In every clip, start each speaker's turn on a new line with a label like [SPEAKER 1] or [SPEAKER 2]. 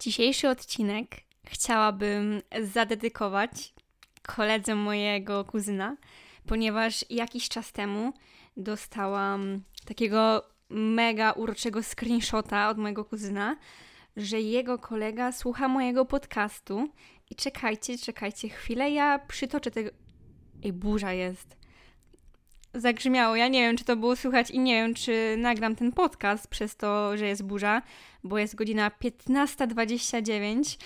[SPEAKER 1] Dzisiejszy odcinek chciałabym zadedykować koledze mojego kuzyna, ponieważ jakiś czas temu dostałam takiego mega uroczego screenshota od mojego kuzyna, że jego kolega słucha mojego podcastu i czekajcie, czekajcie chwilę, ja przytoczę tego... Ej, burza jest. Zagrzmiało. Ja nie wiem, czy to było słychać i nie wiem, czy nagram ten podcast przez to, że jest burza, bo jest godzina 15.29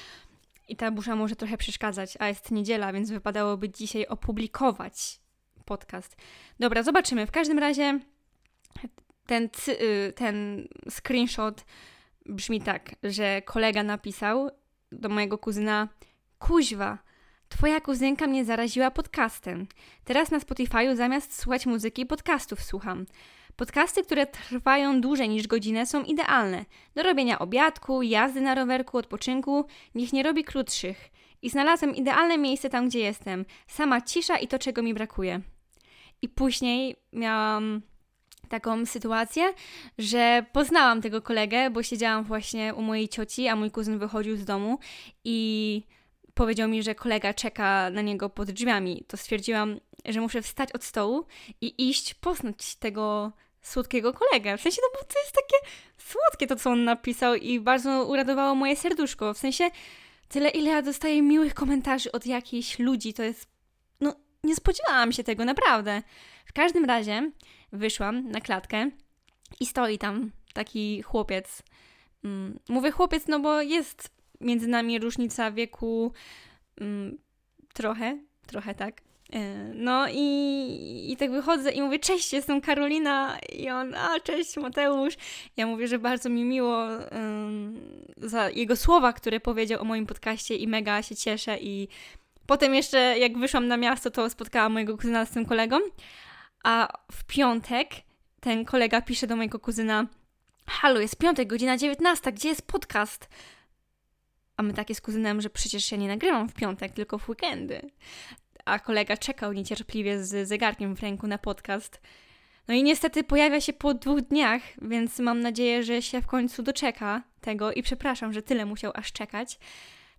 [SPEAKER 1] i ta burza może trochę przeszkadzać, a jest niedziela, więc wypadałoby dzisiaj opublikować podcast. Dobra, zobaczymy. W każdym razie ten, y, ten screenshot brzmi tak, że kolega napisał do mojego kuzyna Kuźwa, twoja kuzynka mnie zaraziła podcastem. Teraz na Spotify'u zamiast słuchać muzyki podcastów słucham. Podcasty, które trwają dłużej niż godzinę, są idealne. Do robienia obiadku, jazdy na rowerku, odpoczynku, niech nie robi krótszych. I znalazłem idealne miejsce tam, gdzie jestem. Sama cisza i to, czego mi brakuje. I później miałam taką sytuację, że poznałam tego kolegę, bo siedziałam właśnie u mojej cioci, a mój kuzyn wychodził z domu i powiedział mi, że kolega czeka na niego pod drzwiami. To stwierdziłam, że muszę wstać od stołu i iść poznać tego słodkiego kolegę. W sensie to, to jest takie słodkie to, co on napisał i bardzo uradowało moje serduszko. W sensie tyle, ile ja dostaję miłych komentarzy od jakichś ludzi, to jest... No, nie spodziewałam się tego, naprawdę. W każdym razie wyszłam na klatkę i stoi tam taki chłopiec. Mm, mówię chłopiec, no bo jest między nami różnica wieku mm, trochę, trochę tak. E, no i, i tak wychodzę i mówię, cześć, jestem Karolina i on, a cześć Mateusz. Ja mówię, że bardzo mi miło um, za jego słowa, które powiedział o moim podcaście i mega się cieszę i potem jeszcze jak wyszłam na miasto, to spotkałam mojego kuzyna z tym kolegą, a w piątek ten kolega pisze do mojego kuzyna Halo, jest piątek, godzina 19, gdzie jest podcast? A my takie z kuzynem, że przecież ja nie nagrywam w piątek, tylko w weekendy. A kolega czekał niecierpliwie z zegarkiem w ręku na podcast. No i niestety pojawia się po dwóch dniach, więc mam nadzieję, że się w końcu doczeka tego i przepraszam, że tyle musiał aż czekać.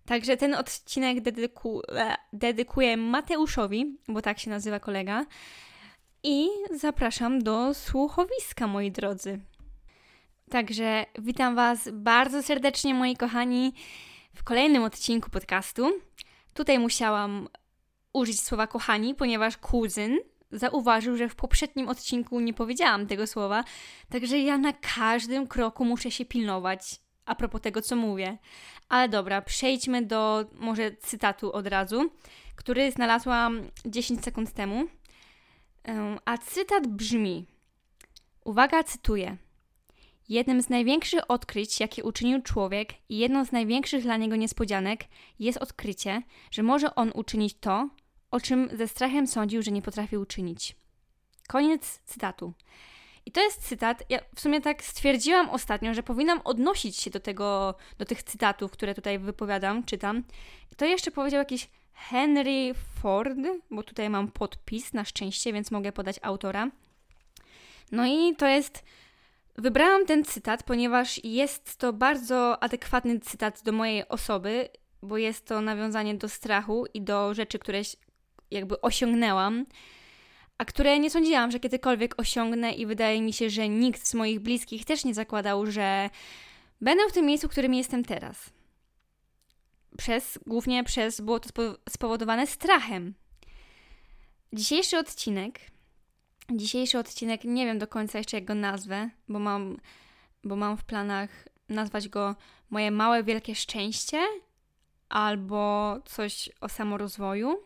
[SPEAKER 1] Także ten odcinek dedyku, e, dedykuję Mateuszowi, bo tak się nazywa kolega. I zapraszam do słuchowiska, moi drodzy. Także witam Was bardzo serdecznie, moi kochani w kolejnym odcinku podcastu. Tutaj musiałam użyć słowa kochani, ponieważ kuzyn zauważył, że w poprzednim odcinku nie powiedziałam tego słowa, także ja na każdym kroku muszę się pilnować a propos tego, co mówię. Ale dobra, przejdźmy do może cytatu od razu, który znalazłam 10 sekund temu. A cytat brzmi: Uwaga, cytuję. Jednym z największych odkryć, jakie uczynił człowiek i jedną z największych dla niego niespodzianek jest odkrycie, że może on uczynić to, o czym ze strachem sądził, że nie potrafi uczynić. Koniec cytatu. I to jest cytat. Ja w sumie tak stwierdziłam ostatnio, że powinnam odnosić się do tego, do tych cytatów, które tutaj wypowiadam, czytam. I to jeszcze powiedział jakiś Henry Ford, bo tutaj mam podpis na szczęście, więc mogę podać autora. No i to jest Wybrałam ten cytat, ponieważ jest to bardzo adekwatny cytat do mojej osoby, bo jest to nawiązanie do strachu i do rzeczy, które jakby osiągnęłam, a które nie sądziłam, że kiedykolwiek osiągnę i wydaje mi się, że nikt z moich bliskich też nie zakładał, że będę w tym miejscu, w którym jestem teraz. Przez, głównie przez, było to spowodowane strachem. Dzisiejszy odcinek Dzisiejszy odcinek nie wiem do końca jeszcze jak go nazwę, bo mam, bo mam w planach nazwać go Moje małe wielkie szczęście albo coś o samorozwoju.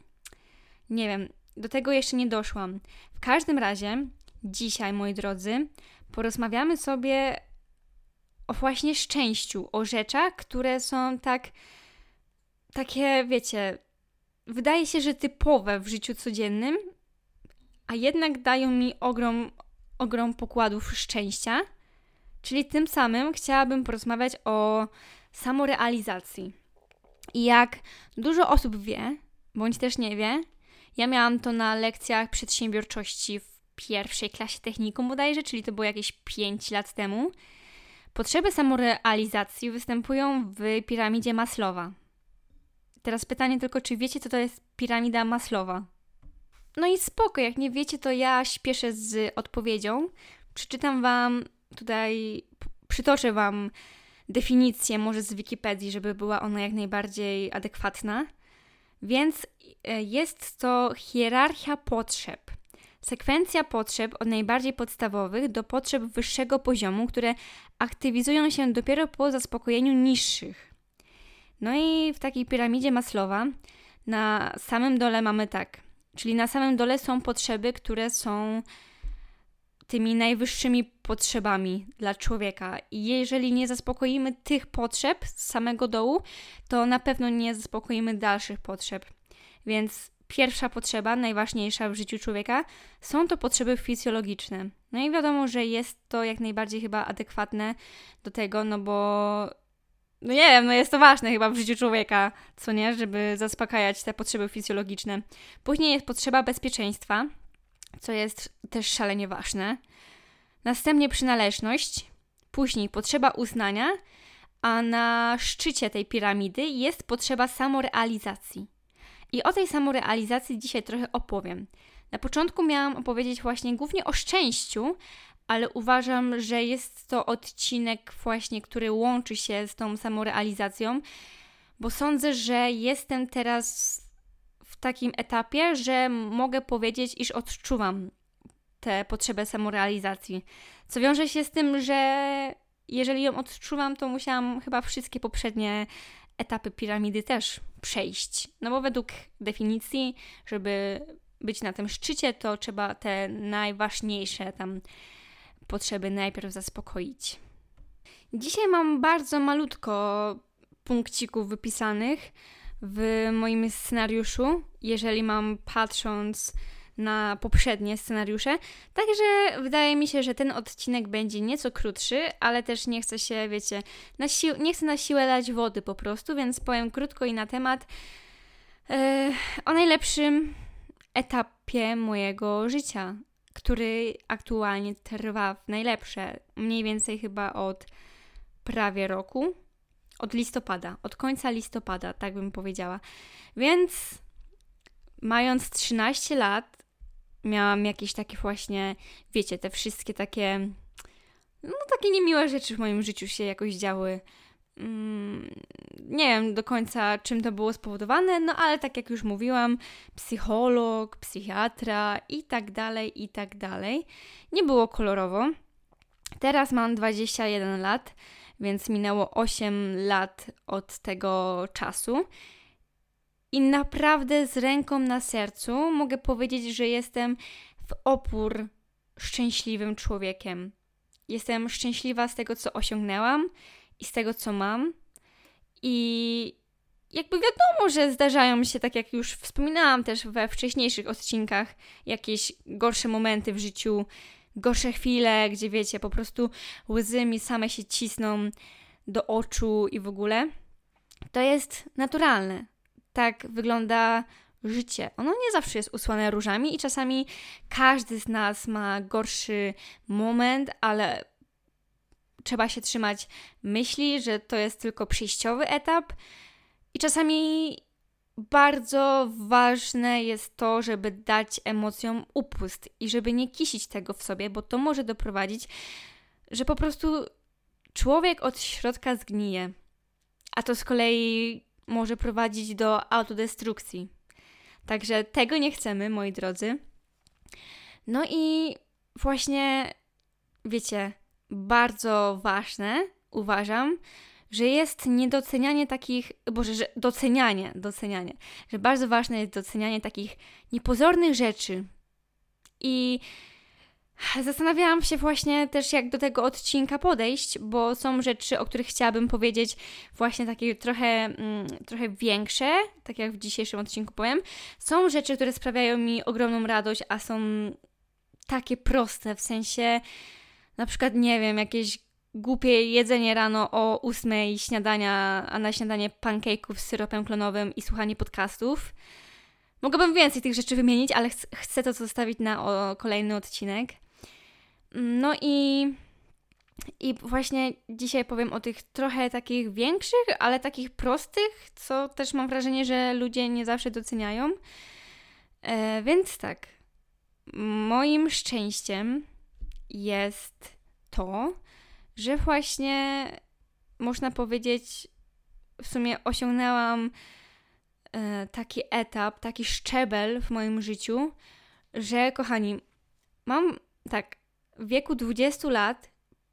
[SPEAKER 1] Nie wiem, do tego jeszcze nie doszłam. W każdym razie, dzisiaj, moi drodzy, porozmawiamy sobie o właśnie szczęściu, o rzeczach, które są tak, takie, wiecie, wydaje się, że typowe w życiu codziennym, a jednak dają mi ogrom, ogrom pokładów szczęścia. Czyli tym samym chciałabym porozmawiać o samorealizacji. I jak dużo osób wie, bądź też nie wie, ja miałam to na lekcjach przedsiębiorczości w pierwszej klasie technikum bodajże, czyli to było jakieś 5 lat temu. Potrzeby samorealizacji występują w piramidzie Maslowa. Teraz pytanie tylko, czy wiecie, co to jest piramida Maslowa? No i spoko, jak nie wiecie, to ja śpieszę z odpowiedzią. Przeczytam Wam tutaj, przytoczę Wam definicję, może z Wikipedii, żeby była ona jak najbardziej adekwatna. Więc e, jest to hierarchia potrzeb. Sekwencja potrzeb od najbardziej podstawowych do potrzeb wyższego poziomu, które aktywizują się dopiero po zaspokojeniu niższych. No i w takiej piramidzie Maslowa na samym dole mamy tak, czyli na samym dole są potrzeby, które są tymi najwyższymi potrzebami dla człowieka. I jeżeli nie zaspokoimy tych potrzeb z samego dołu, to na pewno nie zaspokoimy dalszych potrzeb. Więc pierwsza potrzeba, najważniejsza w życiu człowieka, są to potrzeby fizjologiczne. No i wiadomo, że jest to jak najbardziej chyba adekwatne do tego, no bo no nie wiem, no jest to ważne chyba w życiu człowieka, co nie, żeby zaspokajać te potrzeby fizjologiczne. Później jest potrzeba bezpieczeństwa, co jest też szalenie ważne. Następnie przynależność, później potrzeba uznania, a na szczycie tej piramidy jest potrzeba samorealizacji. I o tej samorealizacji dzisiaj trochę opowiem. Na początku miałam opowiedzieć właśnie głównie o szczęściu, ale uważam, że jest to odcinek właśnie, który łączy się z tą samorealizacją, bo sądzę, że jestem teraz w takim etapie, że mogę powiedzieć, iż odczuwam tę potrzebę samorealizacji. Co wiąże się z tym, że jeżeli ją odczuwam, to musiałam chyba wszystkie poprzednie etapy piramidy też przejść. No bo według definicji, żeby być na tym szczycie, to trzeba te najważniejsze tam potrzeby najpierw zaspokoić. Dzisiaj mam bardzo malutko punkcików wypisanych w moim scenariuszu, jeżeli mam patrząc na poprzednie scenariusze. Także wydaje mi się, że ten odcinek będzie nieco krótszy, ale też nie chcę się, wiecie, na nie chcę na siłę dać wody po prostu, więc powiem krótko i na temat yy, o najlepszym etapie mojego życia, który aktualnie trwa w najlepsze, mniej więcej chyba od prawie roku. Od listopada, od końca listopada, tak bym powiedziała. Więc mając 13 lat, miałam jakieś takie właśnie, wiecie, te wszystkie takie, no takie niemiłe rzeczy w moim życiu się jakoś działy. Mm, nie wiem do końca, czym to było spowodowane, no ale tak jak już mówiłam, psycholog, psychiatra i tak dalej, i tak dalej. Nie było kolorowo. Teraz mam 21 lat, więc minęło 8 lat od tego czasu. I naprawdę z ręką na sercu mogę powiedzieć, że jestem w opór szczęśliwym człowiekiem. Jestem szczęśliwa z tego, co osiągnęłam i z tego, co mam. I jakby wiadomo, że zdarzają się, tak jak już wspominałam też we wcześniejszych odcinkach, jakieś gorsze momenty w życiu, gorsze chwile, gdzie wiecie, po prostu łzy mi same się cisną do oczu i w ogóle. To jest naturalne. Tak wygląda życie. Ono nie zawsze jest usłane różami i czasami każdy z nas ma gorszy moment, ale trzeba się trzymać myśli, że to jest tylko przejściowy etap. I czasami bardzo ważne jest to, żeby dać emocjom upust i żeby nie kisić tego w sobie, bo to może doprowadzić, że po prostu człowiek od środka zgnije. A to z kolei może prowadzić do autodestrukcji. Także tego nie chcemy, moi drodzy. No i właśnie, wiecie, bardzo ważne uważam, że jest niedocenianie takich, boże, że docenianie, docenianie, że bardzo ważne jest docenianie takich niepozornych rzeczy. I zastanawiałam się właśnie też, jak do tego odcinka podejść, bo są rzeczy, o których chciałabym powiedzieć, właśnie takie trochę, mm, trochę większe, tak jak w dzisiejszym odcinku powiem. Są rzeczy, które sprawiają mi ogromną radość, a są takie proste, w sensie na przykład, nie wiem, jakieś głupie jedzenie rano o ósmej śniadania, a na śniadanie pancake'ów z syropem klonowym i słuchanie podcastów. Mogłabym więcej tych rzeczy wymienić, ale ch chcę to zostawić na o, kolejny odcinek. No i I właśnie dzisiaj powiem o tych trochę takich większych, ale takich prostych, co też mam wrażenie, że ludzie nie zawsze doceniają. E, więc tak, moim szczęściem jest to, że właśnie można powiedzieć, w sumie osiągnęłam e, taki etap, taki szczebel w moim życiu, że kochani, mam tak, w wieku 20 lat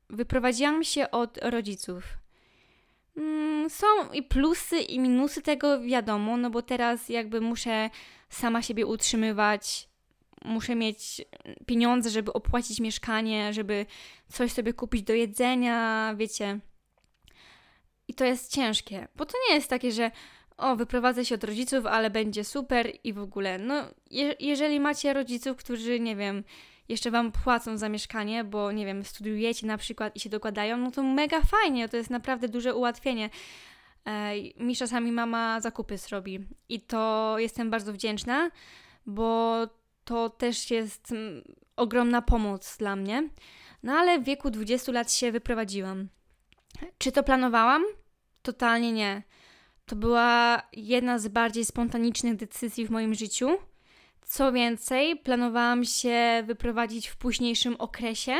[SPEAKER 1] wyprowadziłam się od rodziców. Mm, są i plusy, i minusy tego, wiadomo, no bo teraz jakby muszę sama siebie utrzymywać, muszę mieć pieniądze, żeby opłacić mieszkanie, żeby coś sobie kupić do jedzenia, wiecie. I to jest ciężkie, bo to nie jest takie, że o, wyprowadzę się od rodziców, ale będzie super i w ogóle. No, je jeżeli macie rodziców, którzy, nie wiem, jeszcze wam płacą za mieszkanie, bo nie wiem, studiujecie na przykład i się dokładają, no to mega fajnie, to jest naprawdę duże ułatwienie. Mi czasami mama zakupy zrobi i to jestem bardzo wdzięczna, bo to też jest mm, ogromna pomoc dla mnie. No ale w wieku 20 lat się wyprowadziłam. Czy to planowałam? Totalnie nie. To była jedna z bardziej spontanicznych decyzji w moim życiu. Co więcej, planowałam się wyprowadzić w późniejszym okresie.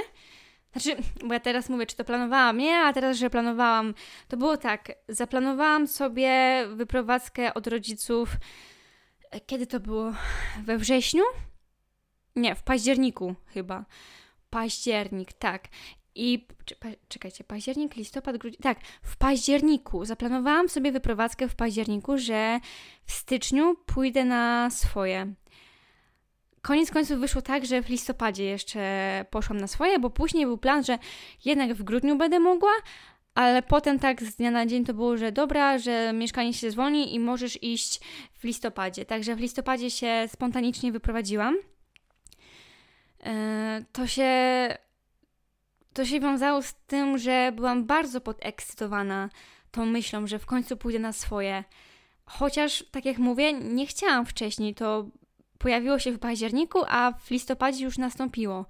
[SPEAKER 1] Znaczy, bo ja teraz mówię, czy to planowałam, nie, a teraz, że planowałam. To było tak, zaplanowałam sobie wyprowadzkę od rodziców. E, kiedy to było? We wrześniu? Nie, w październiku chyba. Październik, tak. I czekajcie, październik, listopad, grudzień. Tak, w październiku. Zaplanowałam sobie wyprowadzkę w październiku, że w styczniu pójdę na swoje. Koniec końców wyszło tak, że w listopadzie jeszcze poszłam na swoje, bo później był plan, że jednak w grudniu będę mogła, ale potem tak z dnia na dzień to było, że dobra, że mieszkanie się zwolni i możesz iść w listopadzie. Także w listopadzie się spontanicznie wyprowadziłam. E, to się to się wiązało z tym, że byłam bardzo podekscytowana tą myślą, że w końcu pójdę na swoje. Chociaż, tak jak mówię, nie chciałam wcześniej, to pojawiło się w październiku, a w listopadzie już nastąpiło.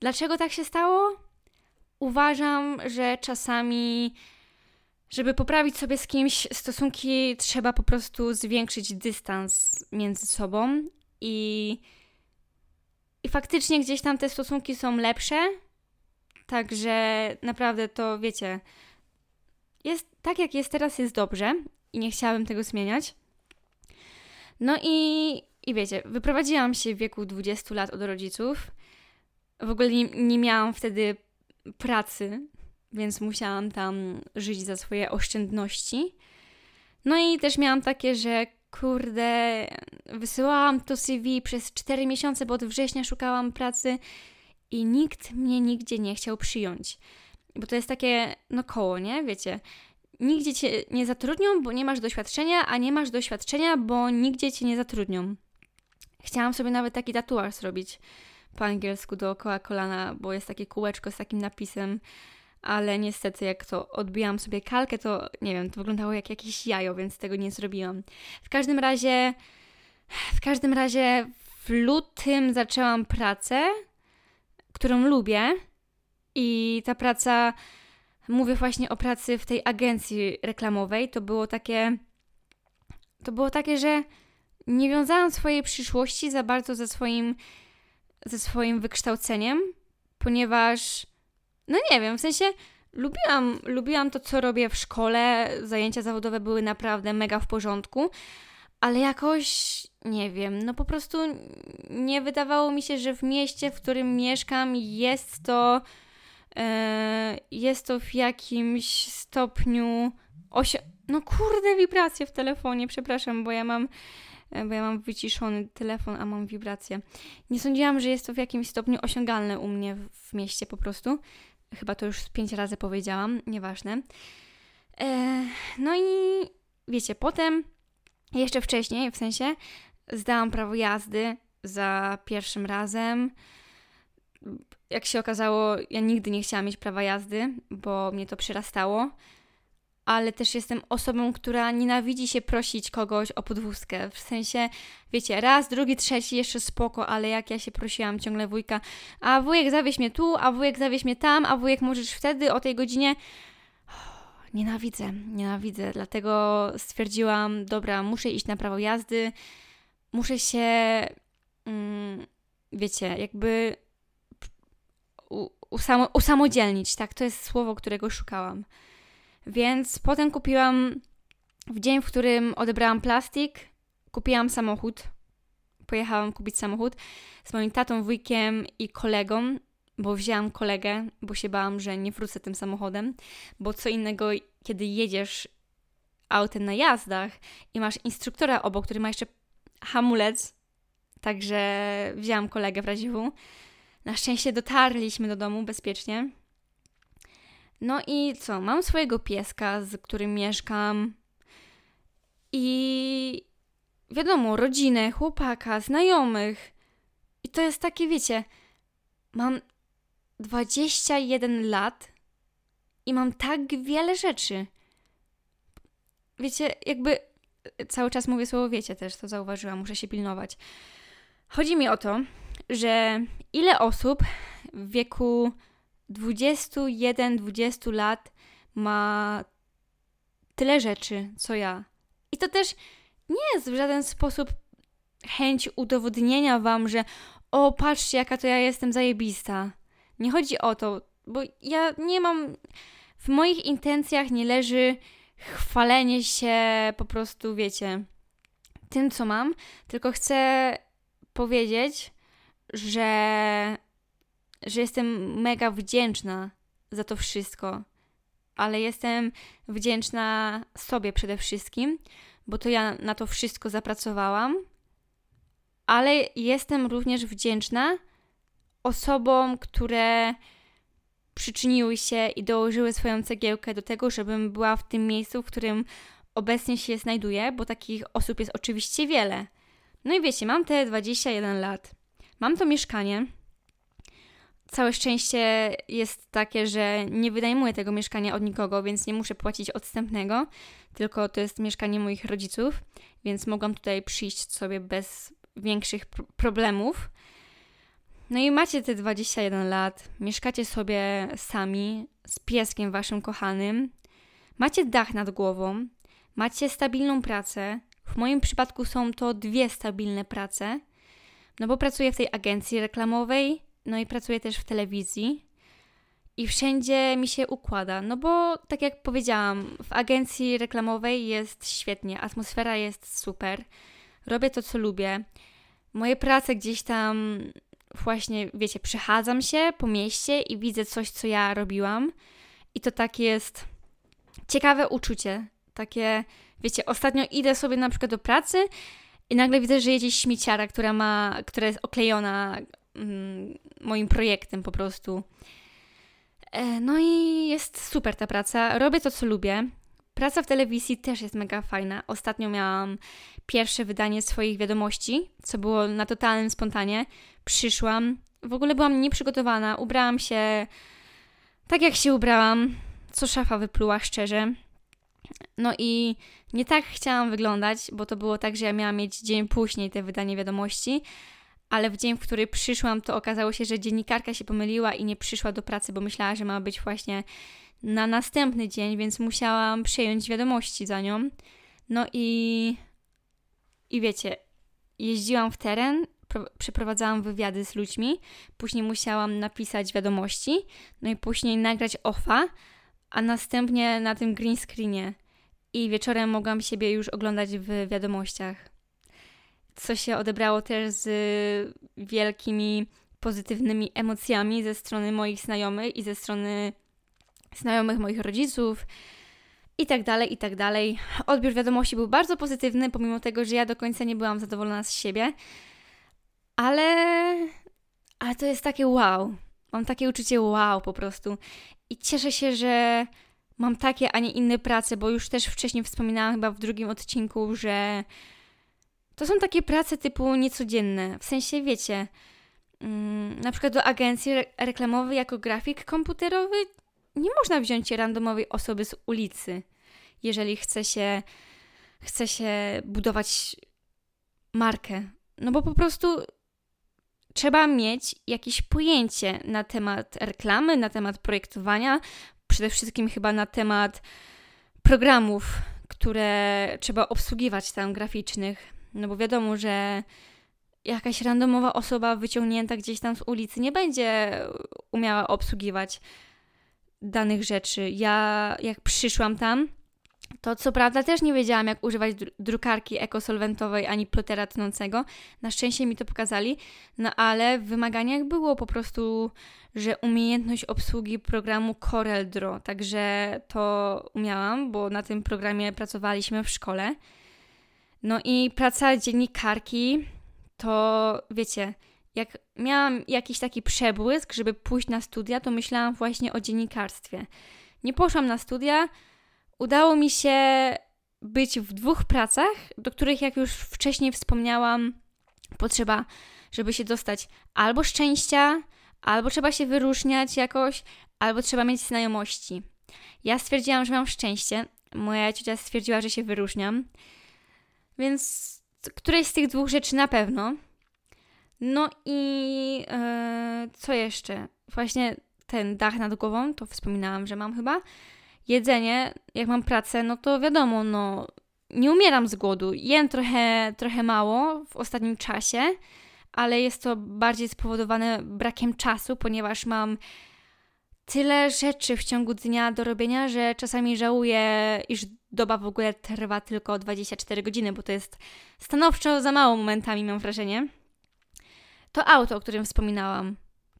[SPEAKER 1] Dlaczego tak się stało? Uważam, że czasami, żeby poprawić sobie z kimś stosunki, trzeba po prostu zwiększyć dystans między sobą i, i faktycznie gdzieś tam te stosunki są lepsze, Także naprawdę to wiecie, jest tak jak jest teraz, jest dobrze i nie chciałabym tego zmieniać. No i, i wiecie, wyprowadziłam się w wieku 20 lat od rodziców. W ogóle nie, nie miałam wtedy pracy, więc musiałam tam żyć za swoje oszczędności. No i też miałam takie, że kurde, wysyłałam to CV przez 4 miesiące, bo od września szukałam pracy i nikt mnie nigdzie nie chciał przyjąć. Bo to jest takie, no koło, nie? Wiecie, nigdzie cię nie zatrudnią, bo nie masz doświadczenia, a nie masz doświadczenia, bo nigdzie cię nie zatrudnią. Chciałam sobie nawet taki tatuaż zrobić po angielsku dookoła kolana, bo jest takie kółeczko z takim napisem, ale niestety jak to odbijałam sobie kalkę, to nie wiem, to wyglądało jak jakieś jajo, więc tego nie zrobiłam. W każdym razie, w każdym razie w lutym zaczęłam pracę którą lubię i ta praca, mówię właśnie o pracy w tej agencji reklamowej, to było takie, to było takie, że nie wiązałam swojej przyszłości za bardzo ze swoim, ze swoim wykształceniem, ponieważ, no nie wiem, w sensie lubiłam, lubiłam to, co robię w szkole, zajęcia zawodowe były naprawdę mega w porządku, ale jakoś nie wiem, no po prostu nie wydawało mi się, że w mieście, w którym mieszkam, jest to e, jest to w jakimś stopniu osi- no kurde, wibracje w telefonie, przepraszam, bo ja mam e, bo ja mam wyciszony telefon, a mam wibrację. Nie sądziłam, że jest to w jakimś stopniu osiągalne u mnie w, w mieście po prostu. Chyba to już pięć razy powiedziałam, nieważne. E, no i wiecie, potem jeszcze wcześniej, w sensie, zdałam prawo jazdy za pierwszym razem. Jak się okazało, ja nigdy nie chciałam mieć prawa jazdy, bo mnie to przyrastało. Ale też jestem osobą, która nienawidzi się prosić kogoś o podwózkę. W sensie, wiecie, raz, drugi, trzeci, jeszcze spoko, ale jak ja się prosiłam ciągle wujka, a wujek zawieź mnie tu, a wujek zawieź mnie tam, a wujek możesz wtedy o tej godzinie. Nienawidzę, nienawidzę, dlatego stwierdziłam, dobra, muszę iść na prawo jazdy, muszę się, mm, wiecie, jakby usamo, usamodzielnić, tak, to jest słowo, którego szukałam. Więc potem kupiłam, w dzień, w którym odebrałam plastik, kupiłam samochód. Pojechałam kupić samochód z moim tatą, wujkiem i kolegą, bo wzięłam kolegę, bo się bałam, że nie wrócę tym samochodem, bo co innego, kiedy jedziesz autem na jazdach i masz instruktora obok, który ma jeszcze hamulec, także wzięłam kolegę w razie W. Na szczęście dotarliśmy do domu bezpiecznie. No i co? Mam swojego pieska, z którym mieszkam. I wiadomo, rodzinę, chłopaka, znajomych. I to jest takie, wiecie, mam 21 lat i mam tak wiele rzeczy. Wiecie, jakby cały czas mówię słowo wiecie też, to zauważyłam, muszę się pilnować. Chodzi mi o to, że ile osób w wieku 21-20 lat ma tyle rzeczy, co ja. I to też nie jest w żaden sposób chęć udowodnienia wam, że o, patrzcie, jaka to ja jestem zajebista. Nie chodzi o to, bo ja nie mam. W moich intencjach nie leży chwalenie się po prostu, wiecie, tym, co mam, tylko chcę powiedzieć, że, że jestem mega wdzięczna za to wszystko, ale jestem wdzięczna sobie przede wszystkim, bo to ja na to wszystko zapracowałam, ale jestem również wdzięczna osobom, które przyczyniły się i dołożyły swoją cegiełkę do tego, żebym była w tym miejscu, w którym obecnie się znajduję, bo takich osób jest oczywiście wiele. No i wiecie, mam te 21 lat. Mam to mieszkanie. Całe szczęście jest takie, że nie wynajmuję tego mieszkania od nikogo, więc nie muszę płacić odstępnego, tylko to jest mieszkanie moich rodziców, więc mogłam tutaj przyjść sobie bez większych pr problemów. No i macie te 21 lat, mieszkacie sobie sami z pieskiem waszym kochanym, macie dach nad głową, macie stabilną pracę. W moim przypadku są to dwie stabilne prace, no bo pracuję w tej agencji reklamowej, no i pracuję też w telewizji. I wszędzie mi się układa, no bo tak jak powiedziałam, w agencji reklamowej jest świetnie, atmosfera jest super, robię to, co lubię. Moje prace gdzieś tam właśnie, wiecie, przechadzam się po mieście i widzę coś, co ja robiłam. I to tak jest ciekawe uczucie. Takie, wiecie, ostatnio idę sobie na przykład do pracy i nagle widzę, że jedzie śmieciara, która ma, która jest oklejona mm, moim projektem po prostu. E, no i jest super ta praca. Robię to, co lubię. Praca w telewizji też jest mega fajna. Ostatnio miałam pierwsze wydanie swoich wiadomości, co było na totalnym spontanie. Przyszłam, w ogóle byłam nieprzygotowana, ubrałam się tak, jak się ubrałam, co szafa wypluła szczerze. No i nie tak chciałam wyglądać, bo to było tak, że ja miałam mieć dzień później te wydanie wiadomości, ale w dzień, w który przyszłam, to okazało się, że dziennikarka się pomyliła i nie przyszła do pracy, bo myślała, że ma być właśnie na następny dzień, więc musiałam przejąć wiadomości za nią. No i, i wiecie, jeździłam w teren, przeprowadzałam wywiady z ludźmi, później musiałam napisać wiadomości, no i później nagrać offa, a następnie na tym green screenie. I wieczorem mogłam siebie już oglądać w wiadomościach. Co się odebrało też z wielkimi pozytywnymi emocjami ze strony moich znajomych i ze strony znajomych moich rodziców i tak dalej, i tak dalej. Odbiór wiadomości był bardzo pozytywny, pomimo tego, że ja do końca nie byłam zadowolona z siebie. Ale, ale to jest takie wow. Mam takie uczucie wow po prostu. I cieszę się, że mam takie, a nie inne prace, bo już też wcześniej wspominałam chyba w drugim odcinku, że to są takie prace typu niecodzienne. W sensie, wiecie, mm, na przykład do agencji re reklamowej jako grafik komputerowy nie można wziąć randomowej osoby z ulicy. jeżeli chce się, chce się budować markę. No bo po prostu trzeba mieć jakieś pojęcie na temat reklamy, na temat projektowania, przede wszystkim chyba na temat programów, które trzeba obsługiwać tam graficznych. No bo wiadomo, że jakaś randomowa osoba wyciągnięta gdzieś tam z ulicy nie będzie umiała obsługiwać danych rzeczy. Ja jak przyszłam tam, to co prawda też nie wiedziałam, jak używać drukarki ekosolwentowej ani plotera tnącego. Na szczęście mi to pokazali, no ale w wymaganiach było po prostu, że umiejętność obsługi programu CorelDRAW, także to umiałam, bo na tym programie pracowaliśmy w szkole. No i praca dziennikarki to wiecie, jak miałam jakiś taki przebłysk, żeby pójść na studia, to myślałam właśnie o dziennikarstwie. Nie poszłam na studia, udało mi się być w dwóch pracach, do których, jak już wcześniej wspomniałam, potrzeba, żeby się dostać albo szczęścia, albo trzeba się wyróżniać jakoś, albo trzeba mieć znajomości. Ja stwierdziłam, że mam szczęście. Moja ciocia stwierdziła, że się wyróżniam. Więc któreś z tych dwóch rzeczy na pewno. No i e, co jeszcze? Właśnie ten dach nad głową, to wspominałam, że mam chyba. Jedzenie, jak mam pracę, no to wiadomo, no nie umieram z głodu. Jem trochę, trochę mało w ostatnim czasie, ale jest to bardziej spowodowane brakiem czasu, ponieważ mam tyle rzeczy w ciągu dnia do robienia, że czasami żałuję, iż doba w ogóle trwa tylko 24 godziny, bo to jest stanowczo za mało momentami, mam wrażenie. To auto, o którym wspominałam.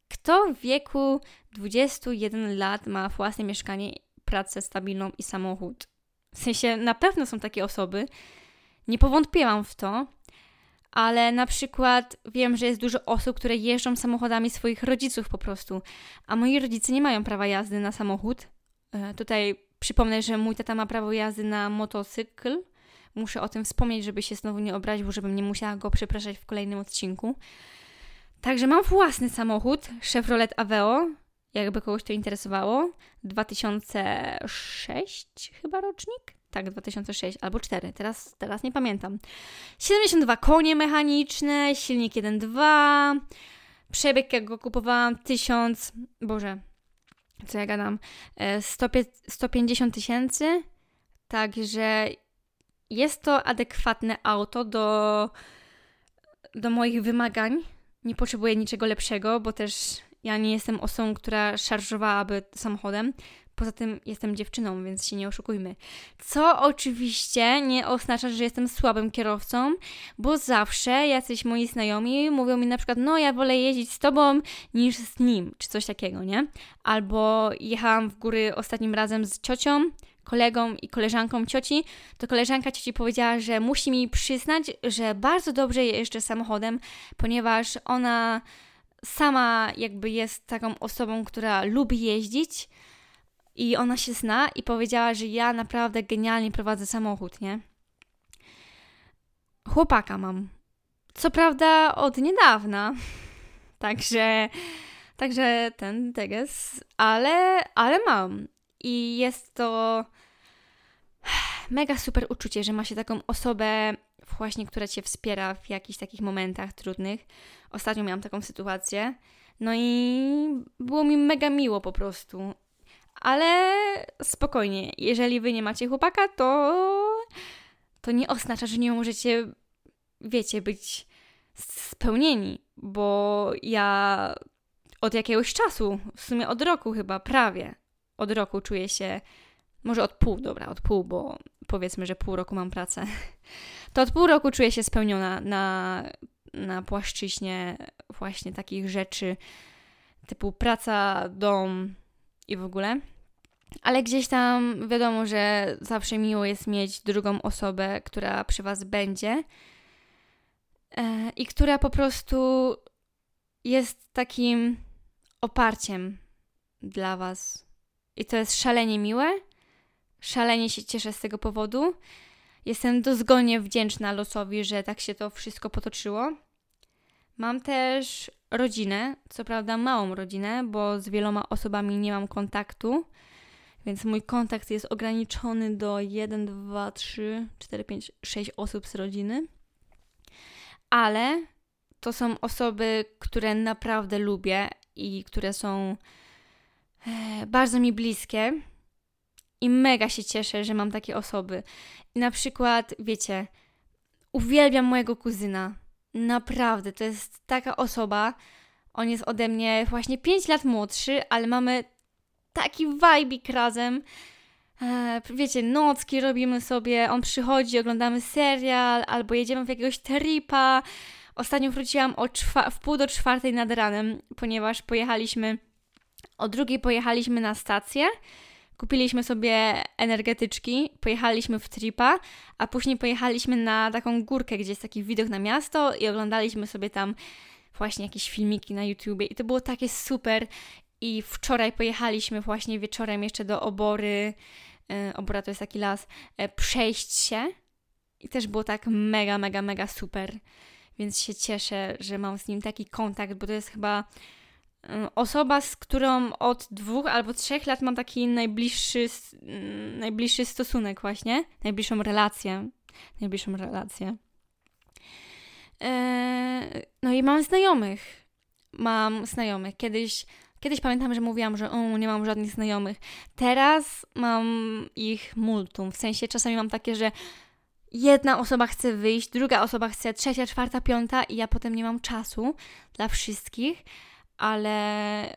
[SPEAKER 1] Kto w wieku 21 lat ma własne mieszkanie, pracę stabilną i samochód? W sensie, na pewno są takie osoby. Nie powątpiłam w to, ale na przykład wiem, że jest dużo osób, które jeżdżą samochodami swoich rodziców po prostu, a moi rodzice nie mają prawa jazdy na samochód. E, tutaj przypomnę, że mój tata ma prawo jazdy na motocykl. Muszę o tym wspomnieć, żeby się znowu nie obraził, żebym nie musiała go przepraszać w kolejnym odcinku. Także mam własny samochód, Chevrolet Aveo, jakby kogoś to interesowało. 2006 chyba rocznik? Tak, 2006 albo 4, teraz, teraz nie pamiętam. 72 konie mechaniczne, silnik 1.2, przebieg jak go kupowałam 1000, boże, co ja gadam, 100, e, 150 tysięcy, także jest to adekwatne auto do, do moich wymagań. Nie potrzebuję niczego lepszego, bo też ja nie jestem osobą, która szarżowałaby samochodem. Poza tym jestem dziewczyną, więc się nie oszukujmy. Co oczywiście nie oznacza, że jestem słabym kierowcą, bo zawsze jacyś moi znajomi mówią mi na przykład, no ja wolę jeździć z tobą niż z nim, czy coś takiego, nie? Albo jechałam w góry ostatnim razem z ciocią, kolegą i koleżanką cioci, to koleżanka cioci powiedziała, że musi mi przyznać, że bardzo dobrze jeżdżę samochodem, ponieważ ona sama jakby jest taką osobą, która lubi jeździć, i ona się zna i powiedziała, że ja naprawdę genialnie prowadzę samochód, nie? Chłopaka mam. Co prawda od niedawna. Także, także ten teges, ale, ale mam. I jest to mega super uczucie, że ma się taką osobę właśnie, która cię wspiera w jakichś takich momentach trudnych. Ostatnio miałam taką sytuację. No i było mi mega miło po prostu. Ale spokojnie, jeżeli wy nie macie chłopaka, to to nie oznacza, że nie możecie, wiecie, być spełnieni, bo ja od jakiegoś czasu, w sumie od roku chyba, prawie od roku czuję się, może od pół, dobra, od pół, bo powiedzmy, że pół roku mam pracę, to od pół roku czuję się spełniona na, na płaszczyźnie właśnie takich rzeczy typu praca, dom, i w ogóle. Ale gdzieś tam wiadomo, że zawsze miło jest mieć drugą osobę, która przy Was będzie e, i która po prostu jest takim oparciem dla Was. I to jest szalenie miłe. Szalenie się cieszę z tego powodu. Jestem dozgonnie wdzięczna losowi, że tak się to wszystko potoczyło. Mam też rodzinę, co prawda małą rodzinę, bo z wieloma osobami nie mam kontaktu, więc mój kontakt jest ograniczony do 1, 2, 3, 4, 5, 6 osób z rodziny. Ale to są osoby, które naprawdę lubię i które są e, bardzo mi bliskie. I mega się cieszę, że mam takie osoby. I na przykład, wiecie, uwielbiam mojego kuzyna. Naprawdę, to jest taka osoba. On jest ode mnie właśnie 5 lat młodszy, ale mamy taki vibe razem. E, wiecie, nocki robimy sobie, on przychodzi, oglądamy serial, albo jedziemy w jakiegoś tripa. Ostatnio wróciłam o w pół do czwartej nad ranem, ponieważ pojechaliśmy, o drugiej pojechaliśmy na stację, kupiliśmy sobie energetyczki, pojechaliśmy w tripa, a później pojechaliśmy na taką górkę, gdzie jest taki widok na miasto i oglądaliśmy sobie tam właśnie jakieś filmiki na YouTubie i to było takie super i wczoraj pojechaliśmy właśnie wieczorem jeszcze do Obory, e, Obora to jest taki las, e, przejść się i też było tak mega, mega, mega super. Więc się cieszę, że mam z nim taki kontakt, bo to jest chyba e, osoba, z którą od dwóch albo trzech lat mam taki najbliższy, mm, najbliższy stosunek właśnie, najbliższą relację. Najbliższą relację. No i mam znajomych. Mam znajomych. Kiedyś Kiedyś pamiętam, że mówiłam, że o, nie mam żadnych znajomych. Teraz mam ich multum. W sensie czasami mam takie, że jedna osoba chce wyjść, druga osoba chce, trzecia, czwarta, piąta i ja potem nie mam czasu dla wszystkich, ale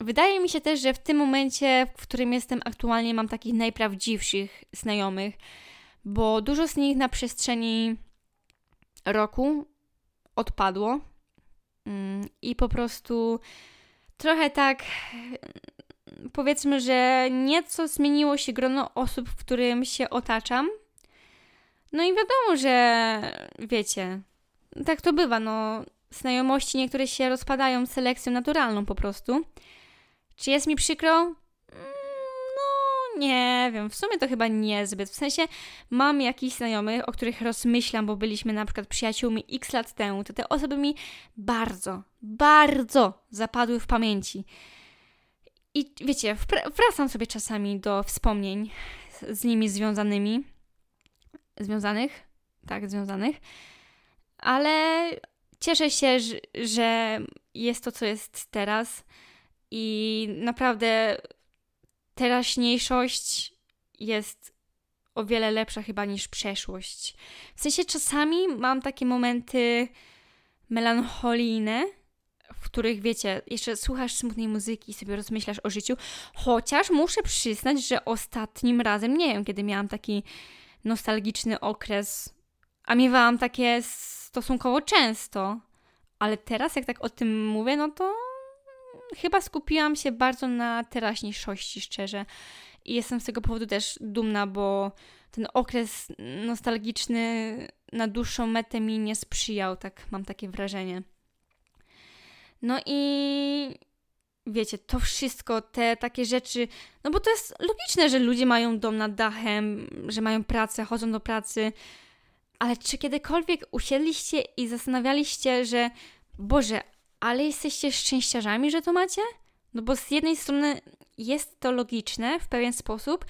[SPEAKER 1] wydaje mi się też, że w tym momencie, w którym jestem aktualnie, mam takich najprawdziwszych znajomych, bo dużo z nich na przestrzeni roku odpadło mm, i po prostu trochę tak powiedzmy, że nieco zmieniło się grono osób, w którym się otaczam. No i wiadomo, że wiecie, tak to bywa, no znajomości niektóre się rozpadają selekcją naturalną po prostu. Czy jest mi przykro? Nie wiem, w sumie to chyba niezbyt. W sensie mam jakichś znajomych, o których rozmyślam, bo byliśmy na przykład przyjaciółmi x lat temu, to te osoby mi bardzo, bardzo zapadły w pamięci. I wiecie, wracam sobie czasami do wspomnień z, z nimi związanymi. Związanych? Tak, związanych. Ale cieszę się, że, że jest to, co jest teraz. I naprawdę teraźniejszość jest o wiele lepsza chyba niż przeszłość. W sensie czasami mam takie momenty melancholijne, w których wiecie, jeszcze słuchasz smutnej muzyki i sobie rozmyślasz o życiu, chociaż muszę przyznać, że ostatnim razem, nie wiem, kiedy miałam taki nostalgiczny okres, a miewałam takie stosunkowo często, ale teraz jak tak o tym mówię, no to chyba skupiłam się bardzo na teraźniejszości, szczerze. I jestem z tego powodu też dumna, bo ten okres nostalgiczny na dłuższą metę mi nie sprzyjał, tak mam takie wrażenie. No i wiecie, to wszystko, te takie rzeczy, no bo to jest logiczne, że ludzie mają dom nad dachem, że mają pracę, chodzą do pracy, ale czy kiedykolwiek usiedliście i zastanawialiście, że Boże, ale jesteście szczęściarzami, że to macie? No bo z jednej strony jest to logiczne w pewien sposób,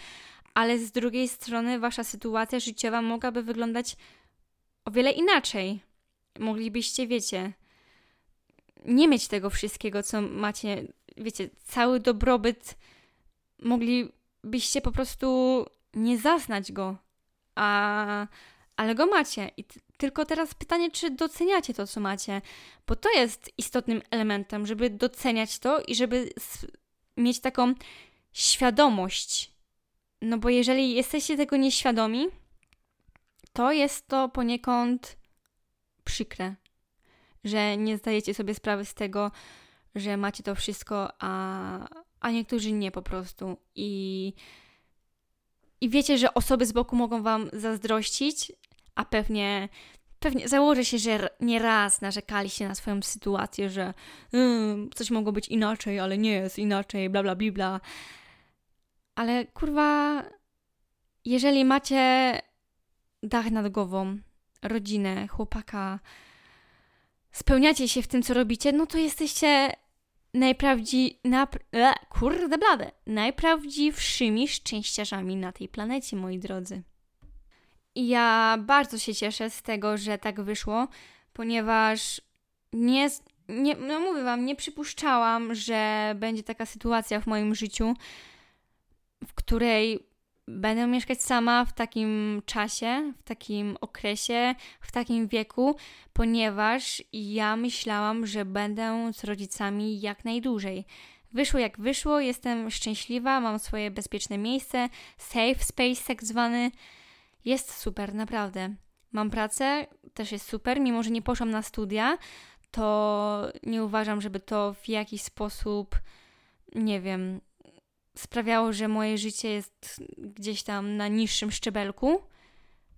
[SPEAKER 1] ale z drugiej strony wasza sytuacja życiowa mogłaby wyglądać o wiele inaczej. Moglibyście, wiecie, nie mieć tego wszystkiego, co macie, wiecie, cały dobrobyt, moglibyście po prostu nie zaznać go, a, ale go macie. I tylko teraz pytanie, czy doceniacie to, co macie, bo to jest istotnym elementem, żeby doceniać to i żeby mieć taką świadomość. No bo jeżeli jesteście tego nieświadomi, to jest to poniekąd przykre, że nie zdajecie sobie sprawy z tego, że macie to wszystko, a, a niektórzy nie po prostu. I, I wiecie, że osoby z boku mogą wam zazdrościć, a pewnie pewnie założę się, że nie raz narzekaliście na swoją sytuację, że yy, coś mogło być inaczej, ale nie jest inaczej, bla bla bla. Ale kurwa, jeżeli macie dach nad głową, rodzinę, chłopaka, spełniacie się w tym, co robicie, no to jesteście najprawdzi... Nap... E, kurde blade. Najprawdziwszymi szczęściarzami na tej planecie, moi drodzy. I ja bardzo się cieszę z tego, że tak wyszło, ponieważ nie, nie, no mówię wam, nie przypuszczałam, że będzie taka sytuacja w moim życiu, w której będę mieszkać sama w takim czasie, w takim okresie, w takim wieku, ponieważ ja myślałam, że będę z rodzicami jak najdłużej. Wyszło jak wyszło, jestem szczęśliwa, mam swoje bezpieczne miejsce, safe space tak zwany. Jest super, naprawdę. Mam pracę, też jest super, mimo że nie poszłam na studia, to nie uważam, żeby to w jakiś sposób, nie wiem, sprawiało, że moje życie jest gdzieś tam na niższym szczebelku.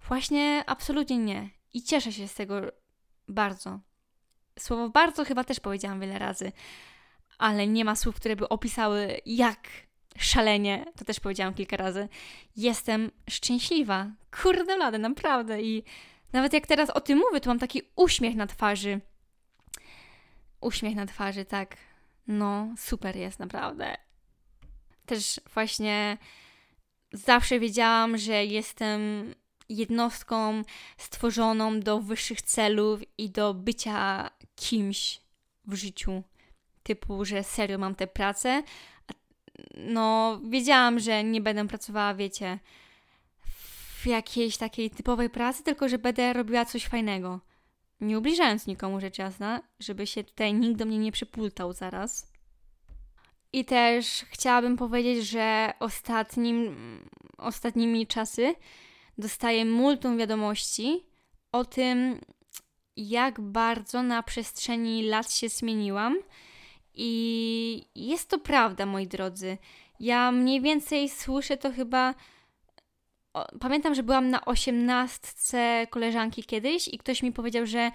[SPEAKER 1] Właśnie absolutnie nie. I cieszę się z tego bardzo. Słowo bardzo chyba też powiedziałam wiele razy, ale nie ma słów, które by opisały, jak szalenie, to też powiedziałam kilka razy, jestem szczęśliwa. Kurde blade, naprawdę. I nawet jak teraz o tym mówię, to mam taki uśmiech na twarzy. Uśmiech na twarzy, tak. No, super jest, naprawdę też właśnie zawsze wiedziałam, że jestem jednostką stworzoną do wyższych celów i do bycia kimś w życiu. Typu, że serio mam tę pracę. No, wiedziałam, że nie będę pracowała, wiecie, w jakiejś takiej typowej pracy, tylko że będę robiła coś fajnego. Nie ubliżając nikomu rzecz jasna, żeby się tutaj nikt do mnie nie przypultał zaraz. I też chciałabym powiedzieć, że ostatnim, ostatnimi czasy dostaję multum wiadomości o tym, jak bardzo na przestrzeni lat się zmieniłam. I jest to prawda, moi drodzy. Ja mniej więcej słyszę to chyba. Pamiętam, że byłam na osiemnastce koleżanki kiedyś i ktoś mi powiedział, że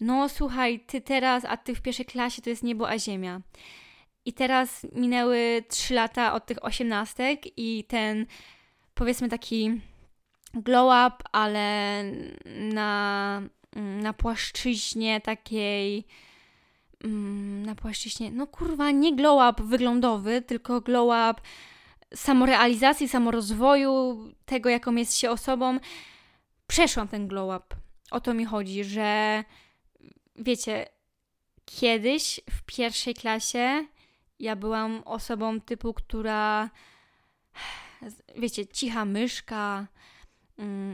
[SPEAKER 1] no słuchaj, ty teraz, a ty w pierwszej klasie to jest niebo a ziemia. I teraz minęły 3 lata od tych osiemnastek i ten powiedzmy taki glow up, ale na, na płaszczyźnie takiej na płaszczyźnie, no kurwa, nie glow up wyglądowy, tylko glow up samorealizacji, samorozwoju, tego jaką jest się osobą. Przeszłam ten glow up. O to mi chodzi, że wiecie, kiedyś w pierwszej klasie ja byłam osobą typu, która, wiecie, cicha myszka,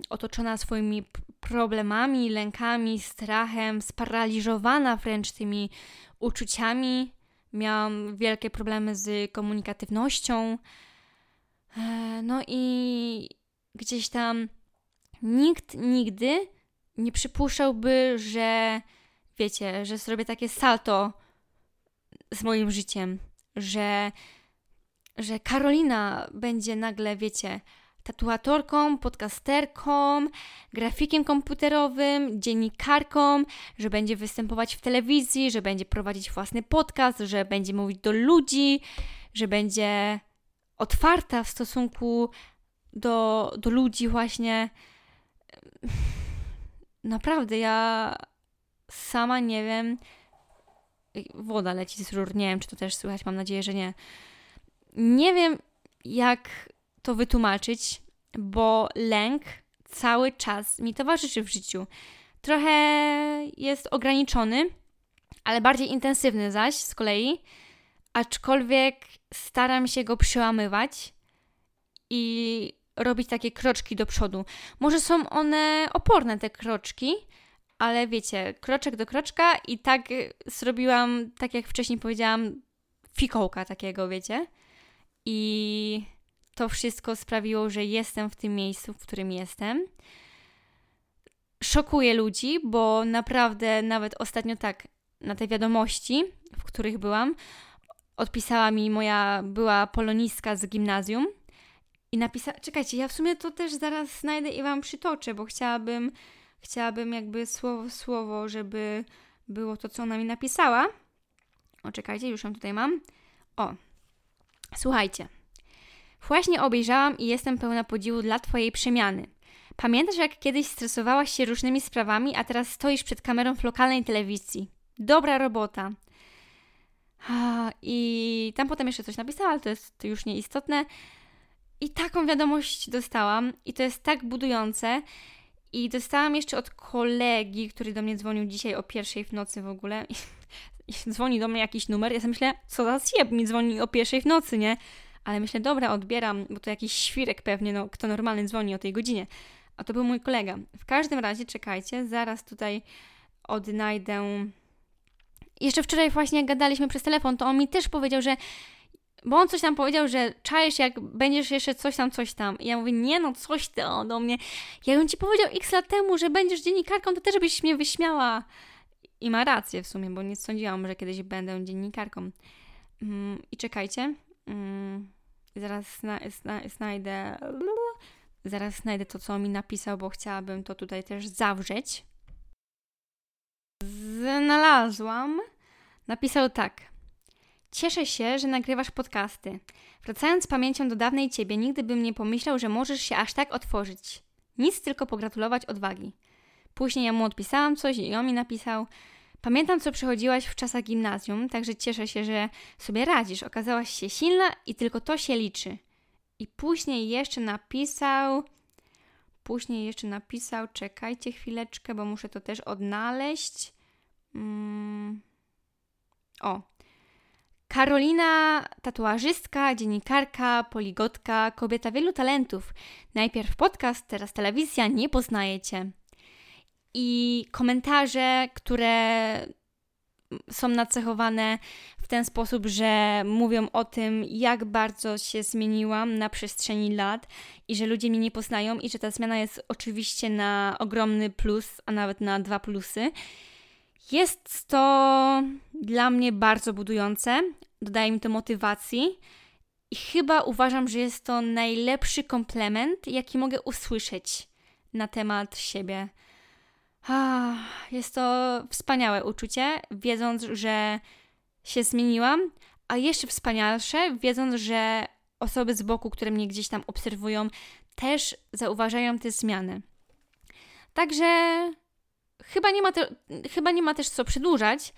[SPEAKER 1] otoczona swoimi problemami, lękami, strachem, sparaliżowana wręcz tymi uczuciami. Miałam wielkie problemy z komunikatywnością. E, no i gdzieś tam nikt nigdy nie przypuszczałby, że wiecie, że zrobię takie salto z moim życiem, że, że Karolina będzie nagle, wiecie, tatuatorką, podcasterką, grafikiem komputerowym, dziennikarką, że będzie występować w telewizji, że będzie prowadzić własny podcast, że będzie mówić do ludzi, że będzie otwarta w stosunku do, do ludzi, właśnie. Naprawdę, ja sama nie wiem, woda leci z rur. Nie wiem, czy to też słychać, mam nadzieję, że nie. Nie wiem, jak to wytłumaczyć, bo lęk cały czas mi towarzyszy w życiu. Trochę jest ograniczony, ale bardziej intensywny zaś z kolei, aczkolwiek staram się go przełamywać i robić takie kroczki do przodu. Może są one oporne, te kroczki, ale wiecie, kroczek do kroczka i tak zrobiłam, tak jak wcześniej powiedziałam, fikołka takiego, wiecie. I to wszystko sprawiło, że jestem w tym miejscu, w którym jestem. Szokuje ludzi, bo naprawdę nawet ostatnio tak na te wiadomości, w których byłam, odpisała mi moja była polonistka z gimnazjum i napisała, czekajcie, ja w sumie to też zaraz znajdę i wam przytoczę, bo chciałabym chciałabym jakby słowo słowo, żeby było to, co ona mi napisała. O, czekajcie, już ją tutaj mam. O, słuchajcie. Właśnie obejrzałam i jestem pełna podziwu dla Twojej przemiany. Pamiętasz, jak kiedyś stresowałaś się różnymi sprawami, a teraz stoisz przed kamerą w lokalnej telewizji? Dobra robota. I tam potem jeszcze coś napisała, ale to jest już nieistotne. I taką wiadomość dostałam, i to jest tak budujące. I dostałam jeszcze od kolegi, który do mnie dzwonił dzisiaj o pierwszej w nocy w ogóle. I dzwoni do mnie jakiś numer. Ja sobie myślę, co za zjeb mi dzwoni o pierwszej w nocy, nie? Ale myślę, dobra, odbieram, bo to jakiś świrek pewnie, no kto normalny dzwoni o tej godzinie. A to był mój kolega. W każdym razie, czekajcie, zaraz tutaj odnajdę. Jeszcze wczoraj właśnie jak gadaliśmy przez telefon, to on mi też powiedział, że bo on coś tam powiedział, że czajesz jak będziesz jeszcze coś tam, coś tam. I ja mówię, nie no, coś ty do mnie. Ja bym ci powiedział x lat temu, że będziesz dziennikarką, to też byś mnie wyśmiała. I ma rację w sumie, bo nie sądziłam, że kiedyś będę dziennikarką. Mm, I czekajcie. Mm, zaraz zna, zna, znajdę. Zaraz znajdę to, co mi napisał, bo chciałabym to tutaj też zawrzeć. Znalazłam. Napisał tak. Cieszę się, że nagrywasz podcasty. Wracając pamięcią do dawnej ciebie, nigdy bym nie pomyślał, że możesz się aż tak otworzyć. Nic tylko pogratulować odwagi. Później ja mu odpisałam coś i on mi napisał. Pamiętam, co przechodziłaś w czasach gimnazjum, także cieszę się, że sobie radzisz. Okazałaś się silna i tylko to się liczy. I później jeszcze napisał. Później jeszcze napisał, czekajcie chwileczkę, bo muszę to też odnaleźć. Mm. O. Karolina, tatuażystka, dziennikarka, poligotka, kobieta wielu talentów. Najpierw podcast, teraz telewizja, nie poznajecie. I komentarze, które są nacechowane w ten sposób, że mówią o tym, jak bardzo się zmieniłam na przestrzeni lat i że ludzie mnie nie poznają i że ta zmiana jest oczywiście na ogromny plus, a nawet na dwa plusy. Jest to dla mnie bardzo budujące, dodaje mi to motywacji i chyba uważam, że jest to najlepszy komplement, jaki mogę usłyszeć na temat siebie. Ah, jest to wspaniałe uczucie, wiedząc, że się zmieniłam, a jeszcze wspanialsze, wiedząc, że osoby z boku, które mnie gdzieś tam obserwują, też zauważają te zmiany. Także chyba nie ma, te, chyba nie ma też co przedłużać.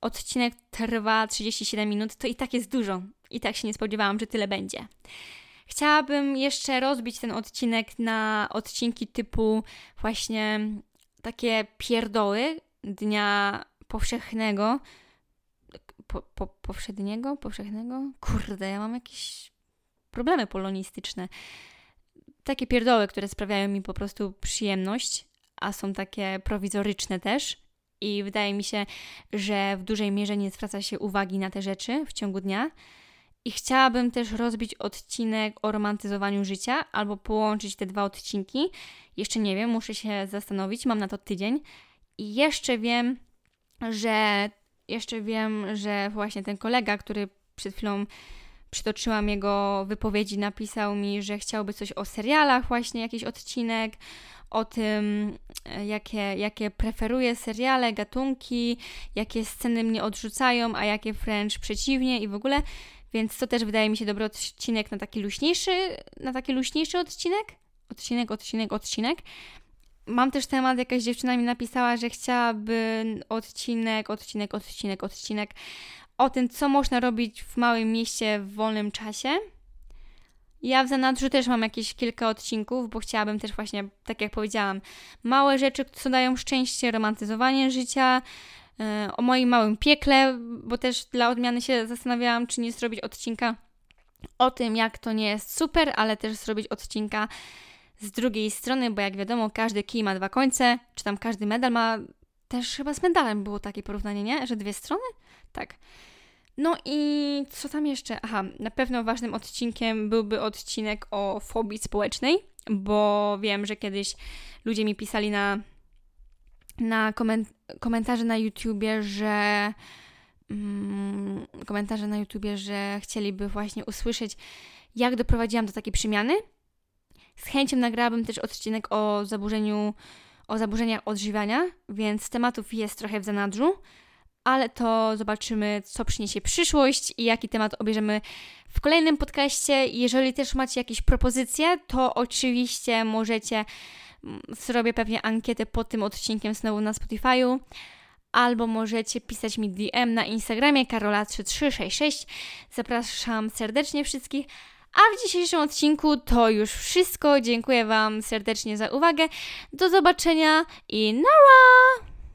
[SPEAKER 1] Odcinek trwa 37 minut, to i tak jest dużo. I tak się nie spodziewałam, że tyle będzie. Chciałabym jeszcze rozbić ten odcinek na odcinki typu właśnie takie pierdoły dnia powszechnego. Po, po, powszedniego? Powszechnego? Kurde, ja mam jakieś problemy polonistyczne. Takie pierdoły, które sprawiają mi po prostu przyjemność, a są takie prowizoryczne też. I wydaje mi się, że w dużej mierze nie zwraca się uwagi na te rzeczy w ciągu dnia. I chciałabym też rozbić odcinek o romantyzowaniu życia, albo połączyć te dwa odcinki. Jeszcze nie wiem, muszę się zastanowić, mam na to tydzień. I jeszcze wiem, że jeszcze wiem, że właśnie ten kolega, który przed chwilą przytoczyłam jego wypowiedzi, napisał mi, że chciałby coś o serialach, właśnie jakiś odcinek, o tym, jakie, jakie preferuję seriale, gatunki, jakie sceny mnie odrzucają, a jakie wręcz przeciwnie i w ogóle. Więc to też wydaje mi się dobry odcinek na taki luźniejszy, na taki luźniejszy odcinek. Odcinek, odcinek, odcinek. Mam też temat, jakaś dziewczyna mi napisała, że chciałaby odcinek, odcinek, odcinek, odcinek o tym, co można robić w małym mieście w wolnym czasie. Ja w zanadrzu też mam jakieś kilka odcinków, bo chciałabym też właśnie, tak jak powiedziałam, małe rzeczy, co dają szczęście, romantyzowanie życia, E, o moim małym piekle, bo też dla odmiany się zastanawiałam, czy nie zrobić odcinka o tym, jak to nie jest super, ale też zrobić odcinka z drugiej strony, bo jak wiadomo, każdy kij ma dwa końce, czy tam każdy medal ma też chyba z medalem było takie porównanie, nie? Że dwie strony? Tak. No i co tam jeszcze? Aha, na pewno ważnym odcinkiem byłby odcinek o fobii społecznej, bo wiem, że kiedyś ludzie mi pisali na na koment komentarze na YouTubie, że mm, komentarze na YouTubie, że chcieliby właśnie usłyszeć, jak doprowadziłam do takiej przemiany. Z chęcią nagrałabym też odcinek o zaburzeniu, o zaburzeniach odżywiania, więc tematów jest trochę w zanadrzu, ale to zobaczymy, co przyniesie przyszłość i jaki temat obierzemy w kolejnym podcaście. Jeżeli też macie jakieś propozycje, to oczywiście możecie zrobię pewnie ankietę pod tym odcinkiem znowu na Spotify'u. albo możecie pisać mi DM na Instagramie karola3366. Zapraszam serdecznie wszystkich. A w dzisiejszym odcinku to już wszystko. Dziękuję Wam serdecznie za uwagę. Do zobaczenia i nara!